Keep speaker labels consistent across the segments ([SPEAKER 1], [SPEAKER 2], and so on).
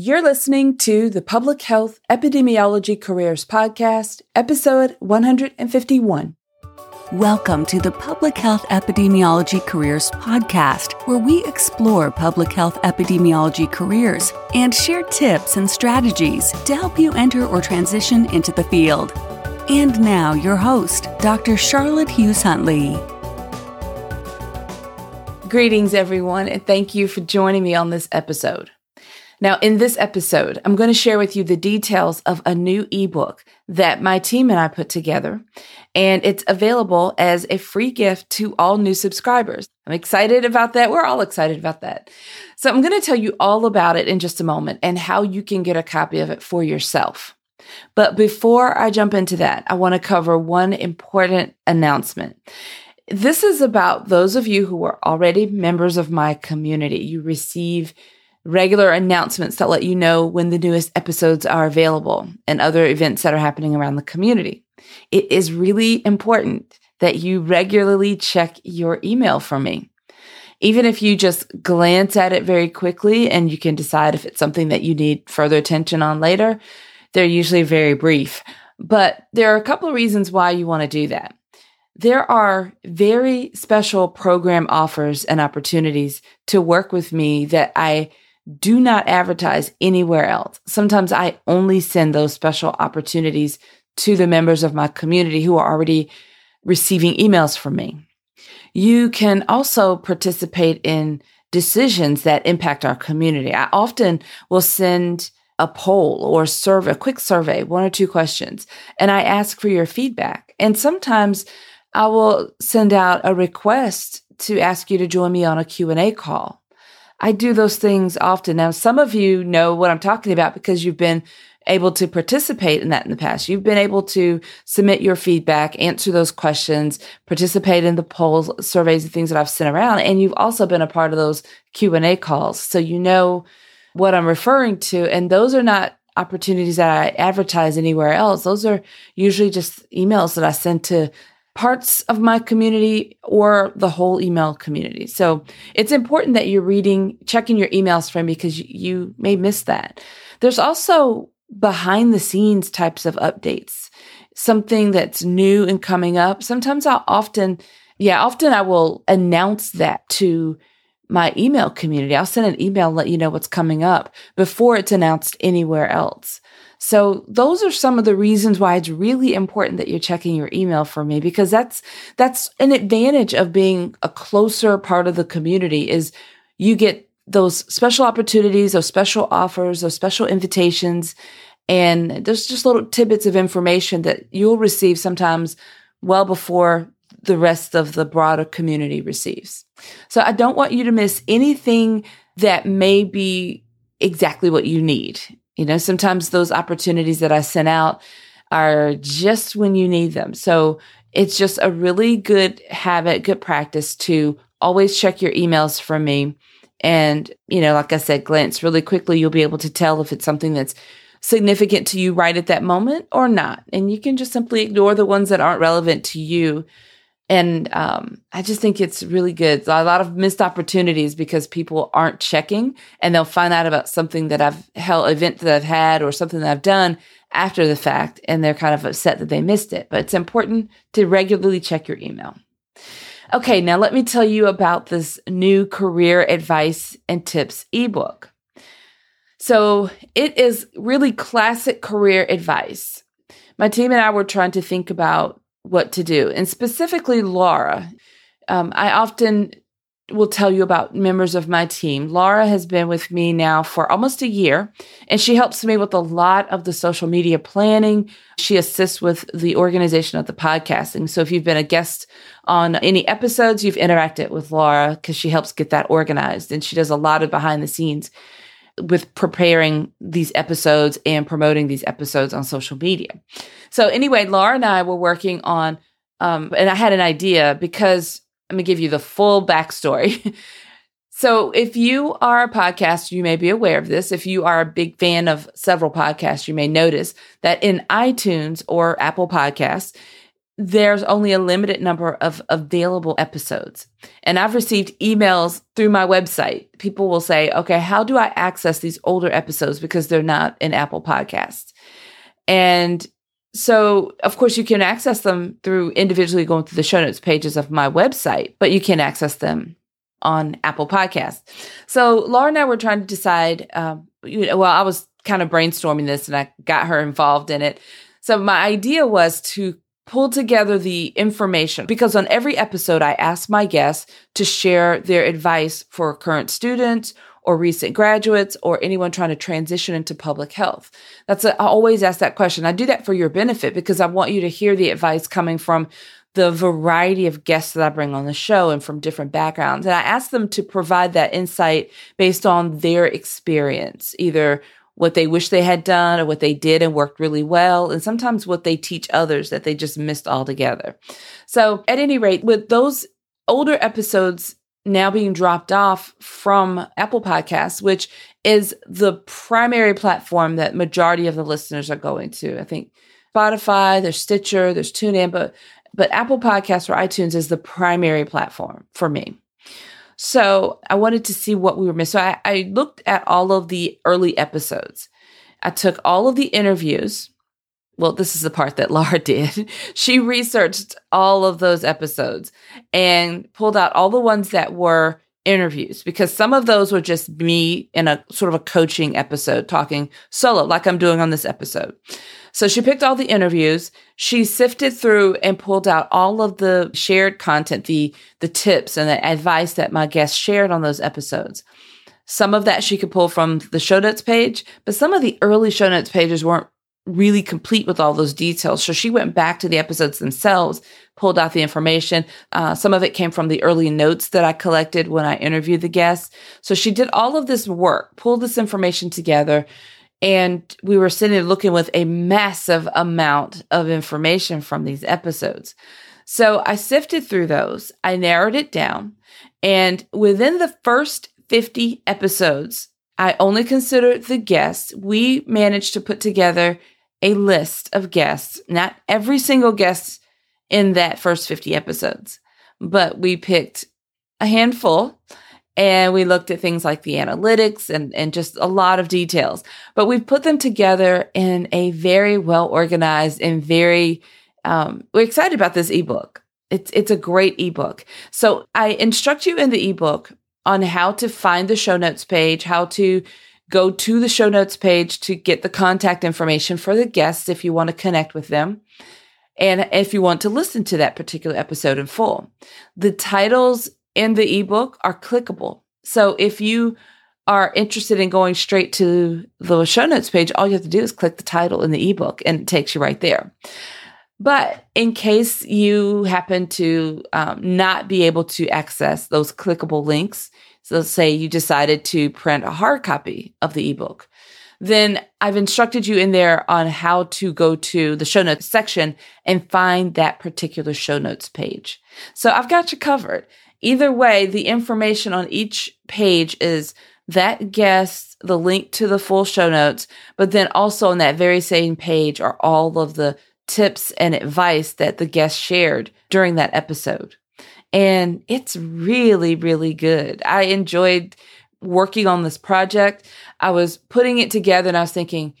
[SPEAKER 1] You're listening to the Public Health Epidemiology Careers Podcast, episode 151.
[SPEAKER 2] Welcome to the Public Health Epidemiology Careers Podcast, where we explore public health epidemiology careers and share tips and strategies to help you enter or transition into the field. And now, your host, Dr. Charlotte Hughes Huntley.
[SPEAKER 1] Greetings, everyone, and thank you for joining me on this episode. Now, in this episode, I'm going to share with you the details of a new ebook that my team and I put together, and it's available as a free gift to all new subscribers. I'm excited about that. We're all excited about that. So, I'm going to tell you all about it in just a moment and how you can get a copy of it for yourself. But before I jump into that, I want to cover one important announcement. This is about those of you who are already members of my community. You receive regular announcements that let you know when the newest episodes are available and other events that are happening around the community. It is really important that you regularly check your email from me. Even if you just glance at it very quickly and you can decide if it's something that you need further attention on later, they're usually very brief. But there are a couple of reasons why you want to do that. There are very special program offers and opportunities to work with me that I do not advertise anywhere else. Sometimes I only send those special opportunities to the members of my community who are already receiving emails from me. You can also participate in decisions that impact our community. I often will send a poll or survey, a quick survey, one or two questions, and I ask for your feedback. And sometimes I will send out a request to ask you to join me on a Q&A call. I do those things often. Now, some of you know what I'm talking about because you've been able to participate in that in the past. You've been able to submit your feedback, answer those questions, participate in the polls, surveys, and things that I've sent around. And you've also been a part of those Q&A calls. So you know what I'm referring to. And those are not opportunities that I advertise anywhere else. Those are usually just emails that I send to parts of my community or the whole email community. So it's important that you're reading, checking your emails from me because you may miss that. There's also behind the scenes types of updates, something that's new and coming up. Sometimes I'll often, yeah, often I will announce that to my email community. I'll send an email, let you know what's coming up before it's announced anywhere else. So those are some of the reasons why it's really important that you're checking your email for me because that's that's an advantage of being a closer part of the community is you get those special opportunities, those special offers, those special invitations and there's just little tidbits of information that you'll receive sometimes well before the rest of the broader community receives. So I don't want you to miss anything that may be exactly what you need. You know, sometimes those opportunities that I sent out are just when you need them. So it's just a really good habit, good practice to always check your emails from me. And, you know, like I said, glance really quickly. You'll be able to tell if it's something that's significant to you right at that moment or not. And you can just simply ignore the ones that aren't relevant to you and um, I just think it's really good. A lot of missed opportunities because people aren't checking and they'll find out about something that I've held, event that I've had or something that I've done after the fact and they're kind of upset that they missed it. But it's important to regularly check your email. Okay, now let me tell you about this new career advice and tips ebook. So it is really classic career advice. My team and I were trying to think about what to do. And specifically, Laura, um, I often will tell you about members of my team. Laura has been with me now for almost a year, and she helps me with a lot of the social media planning. She assists with the organization of the podcasting. So if you've been a guest on any episodes, you've interacted with Laura because she helps get that organized, and she does a lot of behind the scenes with preparing these episodes and promoting these episodes on social media. So anyway, Laura and I were working on, um, and I had an idea because let me give you the full backstory. so if you are a podcast, you may be aware of this. If you are a big fan of several podcasts, you may notice that in iTunes or Apple Podcasts, there's only a limited number of available episodes. And I've received emails through my website. People will say, okay, how do I access these older episodes because they're not in Apple Podcasts? And so, of course, you can access them through individually going through the show notes pages of my website, but you can access them on Apple Podcasts. So, Laura and I were trying to decide. Um, well, I was kind of brainstorming this and I got her involved in it. So, my idea was to pull together the information because on every episode, I ask my guests to share their advice for current students or recent graduates or anyone trying to transition into public health. That's a, I always ask that question. I do that for your benefit because I want you to hear the advice coming from the variety of guests that I bring on the show and from different backgrounds. And I ask them to provide that insight based on their experience, either what they wish they had done or what they did and worked really well, and sometimes what they teach others that they just missed altogether. So, at any rate, with those older episodes now being dropped off from Apple Podcasts, which is the primary platform that majority of the listeners are going to. I think Spotify, there's Stitcher, there's TuneIn, but but Apple Podcasts or iTunes is the primary platform for me. So I wanted to see what we were missing. So I, I looked at all of the early episodes. I took all of the interviews. Well, this is the part that Laura did. She researched all of those episodes and pulled out all the ones that were interviews because some of those were just me in a sort of a coaching episode talking solo, like I'm doing on this episode. So she picked all the interviews. She sifted through and pulled out all of the shared content, the the tips and the advice that my guests shared on those episodes. Some of that she could pull from the show notes page, but some of the early show notes pages weren't really complete with all those details. So she went back to the episodes themselves, pulled out the information. Uh, some of it came from the early notes that I collected when I interviewed the guests. So she did all of this work, pulled this information together, and we were sitting looking with a massive amount of information from these episodes. So I sifted through those, I narrowed it down, and within the first 50 episodes, I only considered the guests. We managed to put together a list of guests, not every single guest in that first 50 episodes, but we picked a handful and we looked at things like the analytics and, and just a lot of details. But we've put them together in a very well organized and very, um, we're excited about this ebook. It's, it's a great ebook. So I instruct you in the ebook on how to find the show notes page, how to go to the show notes page to get the contact information for the guests if you want to connect with them and if you want to listen to that particular episode in full. The titles in the ebook are clickable. So if you are interested in going straight to the show notes page, all you have to do is click the title in the ebook and it takes you right there. But in case you happen to um, not be able to access those clickable links, so say you decided to print a hard copy of the ebook, then I've instructed you in there on how to go to the show notes section and find that particular show notes page. So I've got you covered. Either way, the information on each page is that guest, the link to the full show notes, but then also on that very same page are all of the tips and advice that the guest shared during that episode. And it's really, really good. I enjoyed working on this project. I was putting it together and I was thinking,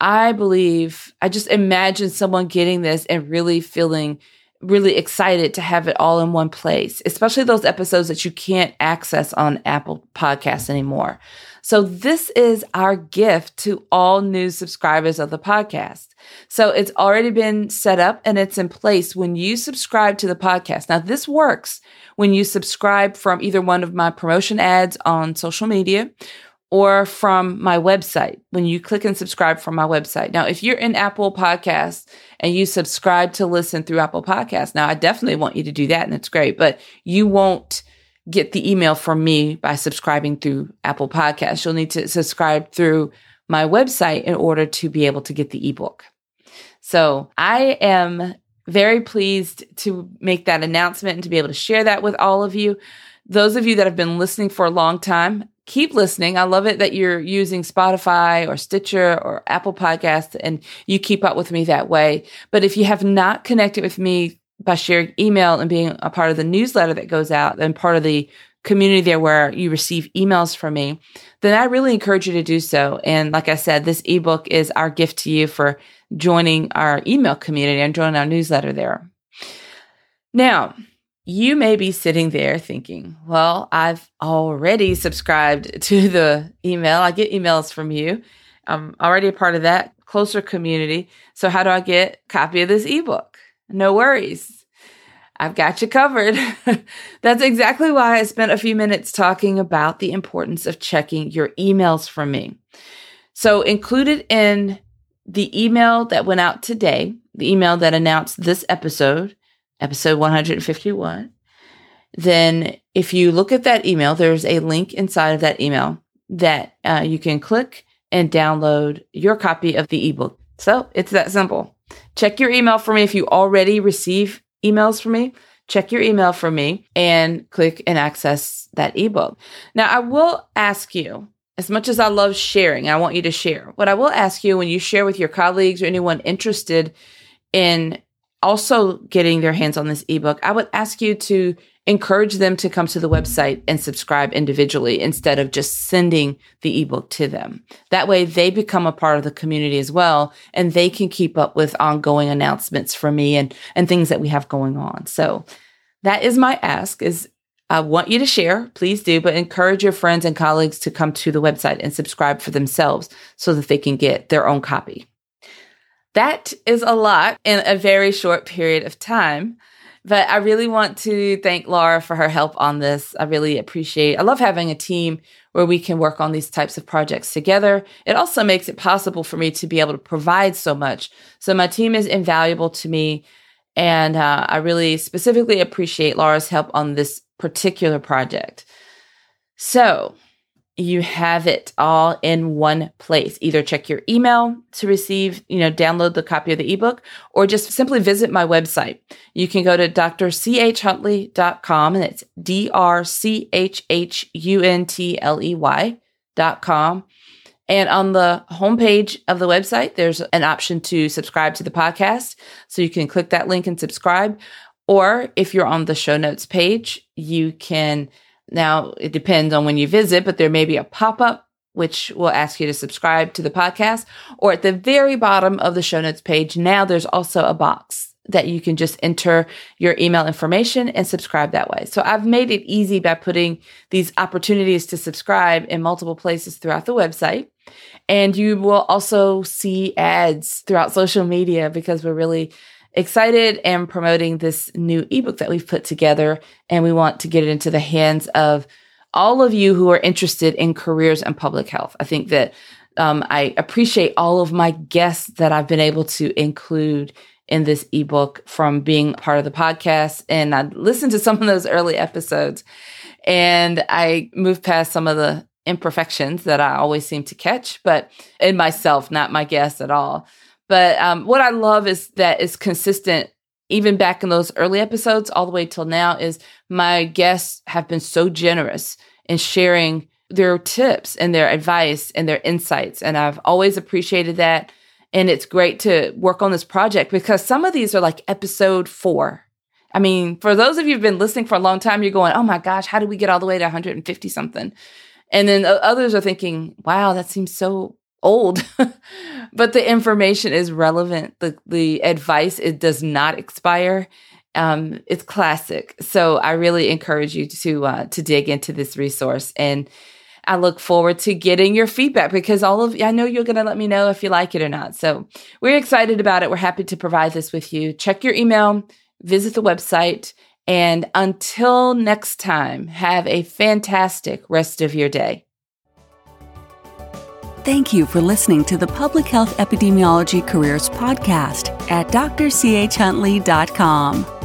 [SPEAKER 1] I believe, I just imagine someone getting this and really feeling really excited to have it all in one place, especially those episodes that you can't access on Apple Podcasts anymore. So this is our gift to all new subscribers of the podcast. So it's already been set up and it's in place when you subscribe to the podcast. Now this works when you subscribe from either one of my promotion ads on social media or from my website when you click and subscribe from my website. Now, if you're in Apple Podcasts and you subscribe to listen through Apple Podcasts, now I definitely want you to do that and it's great, but you won't get the email from me by subscribing through Apple Podcasts. You'll need to subscribe through my website in order to be able to get the ebook. So I am very pleased to make that announcement and to be able to share that with all of you. Those of you that have been listening for a long time, keep listening. I love it that you're using Spotify or Stitcher or Apple Podcasts and you keep up with me that way. But if you have not connected with me by sharing email and being a part of the newsletter that goes out and part of the community there where you receive emails from me, then I really encourage you to do so. And like I said, this ebook is our gift to you for joining our email community and joining our newsletter there. Now, you may be sitting there thinking, well, I've already subscribed to the email. I get emails from you. I'm already a part of that closer community. So how do I get a copy of this ebook? No worries. I've got you covered. That's exactly why I spent a few minutes talking about the importance of checking your emails from me. So included in the email that went out today, the email that announced this episode, episode 151, then if you look at that email, there's a link inside of that email that uh, you can click and download your copy of the ebook. So it's that simple. Check your email for me if you already receive emails from me. Check your email for me and click and access that ebook. Now, I will ask you, as much as I love sharing, I want you to share. What I will ask you when you share with your colleagues or anyone interested in also getting their hands on this ebook, I would ask you to encourage them to come to the website and subscribe individually instead of just sending the ebook to them. That way they become a part of the community as well and they can keep up with ongoing announcements from me and, and things that we have going on. So that is my ask is I want you to share, please do, but encourage your friends and colleagues to come to the website and subscribe for themselves so that they can get their own copy. That is a lot in a very short period of time. But I really want to thank Laura for her help on this. I really appreciate. I love having a team where we can work on these types of projects together. It also makes it possible for me to be able to provide so much. So my team is invaluable to me, and uh, I really specifically appreciate Laura's help on this particular project. So you have it all in one place. Either check your email to receive, you know, download the copy of the ebook, or just simply visit my website. You can go to drchuntley.com and it's D R C H H U N T L E Y.com. And on the homepage of the website, there's an option to subscribe to the podcast. So you can click that link and subscribe. Or if you're on the show notes page, you can now, it depends on when you visit, but there may be a pop up which will ask you to subscribe to the podcast. Or at the very bottom of the show notes page, now there's also a box that you can just enter your email information and subscribe that way. So I've made it easy by putting these opportunities to subscribe in multiple places throughout the website. And you will also see ads throughout social media because we're really excited and promoting this new ebook that we've put together. And we want to get it into the hands of all of you who are interested in careers and public health. I think that um, I appreciate all of my guests that I've been able to include in this ebook from being part of the podcast. And I listened to some of those early episodes and I moved past some of the imperfections that I always seem to catch, but in myself, not my guests at all. But um, what I love is that it's consistent, even back in those early episodes, all the way till now, is my guests have been so generous in sharing their tips and their advice and their insights. And I've always appreciated that. And it's great to work on this project because some of these are like episode four. I mean, for those of you who've been listening for a long time, you're going, oh my gosh, how did we get all the way to 150 something? And then others are thinking, wow, that seems so old, but the information is relevant. The the advice it does not expire. Um, it's classic. So I really encourage you to uh, to dig into this resource, and I look forward to getting your feedback because all of I know you're going to let me know if you like it or not. So we're excited about it. We're happy to provide this with you. Check your email, visit the website, and until next time, have a fantastic rest of your day.
[SPEAKER 2] Thank you for listening to the Public Health Epidemiology Careers Podcast at drchuntley.com.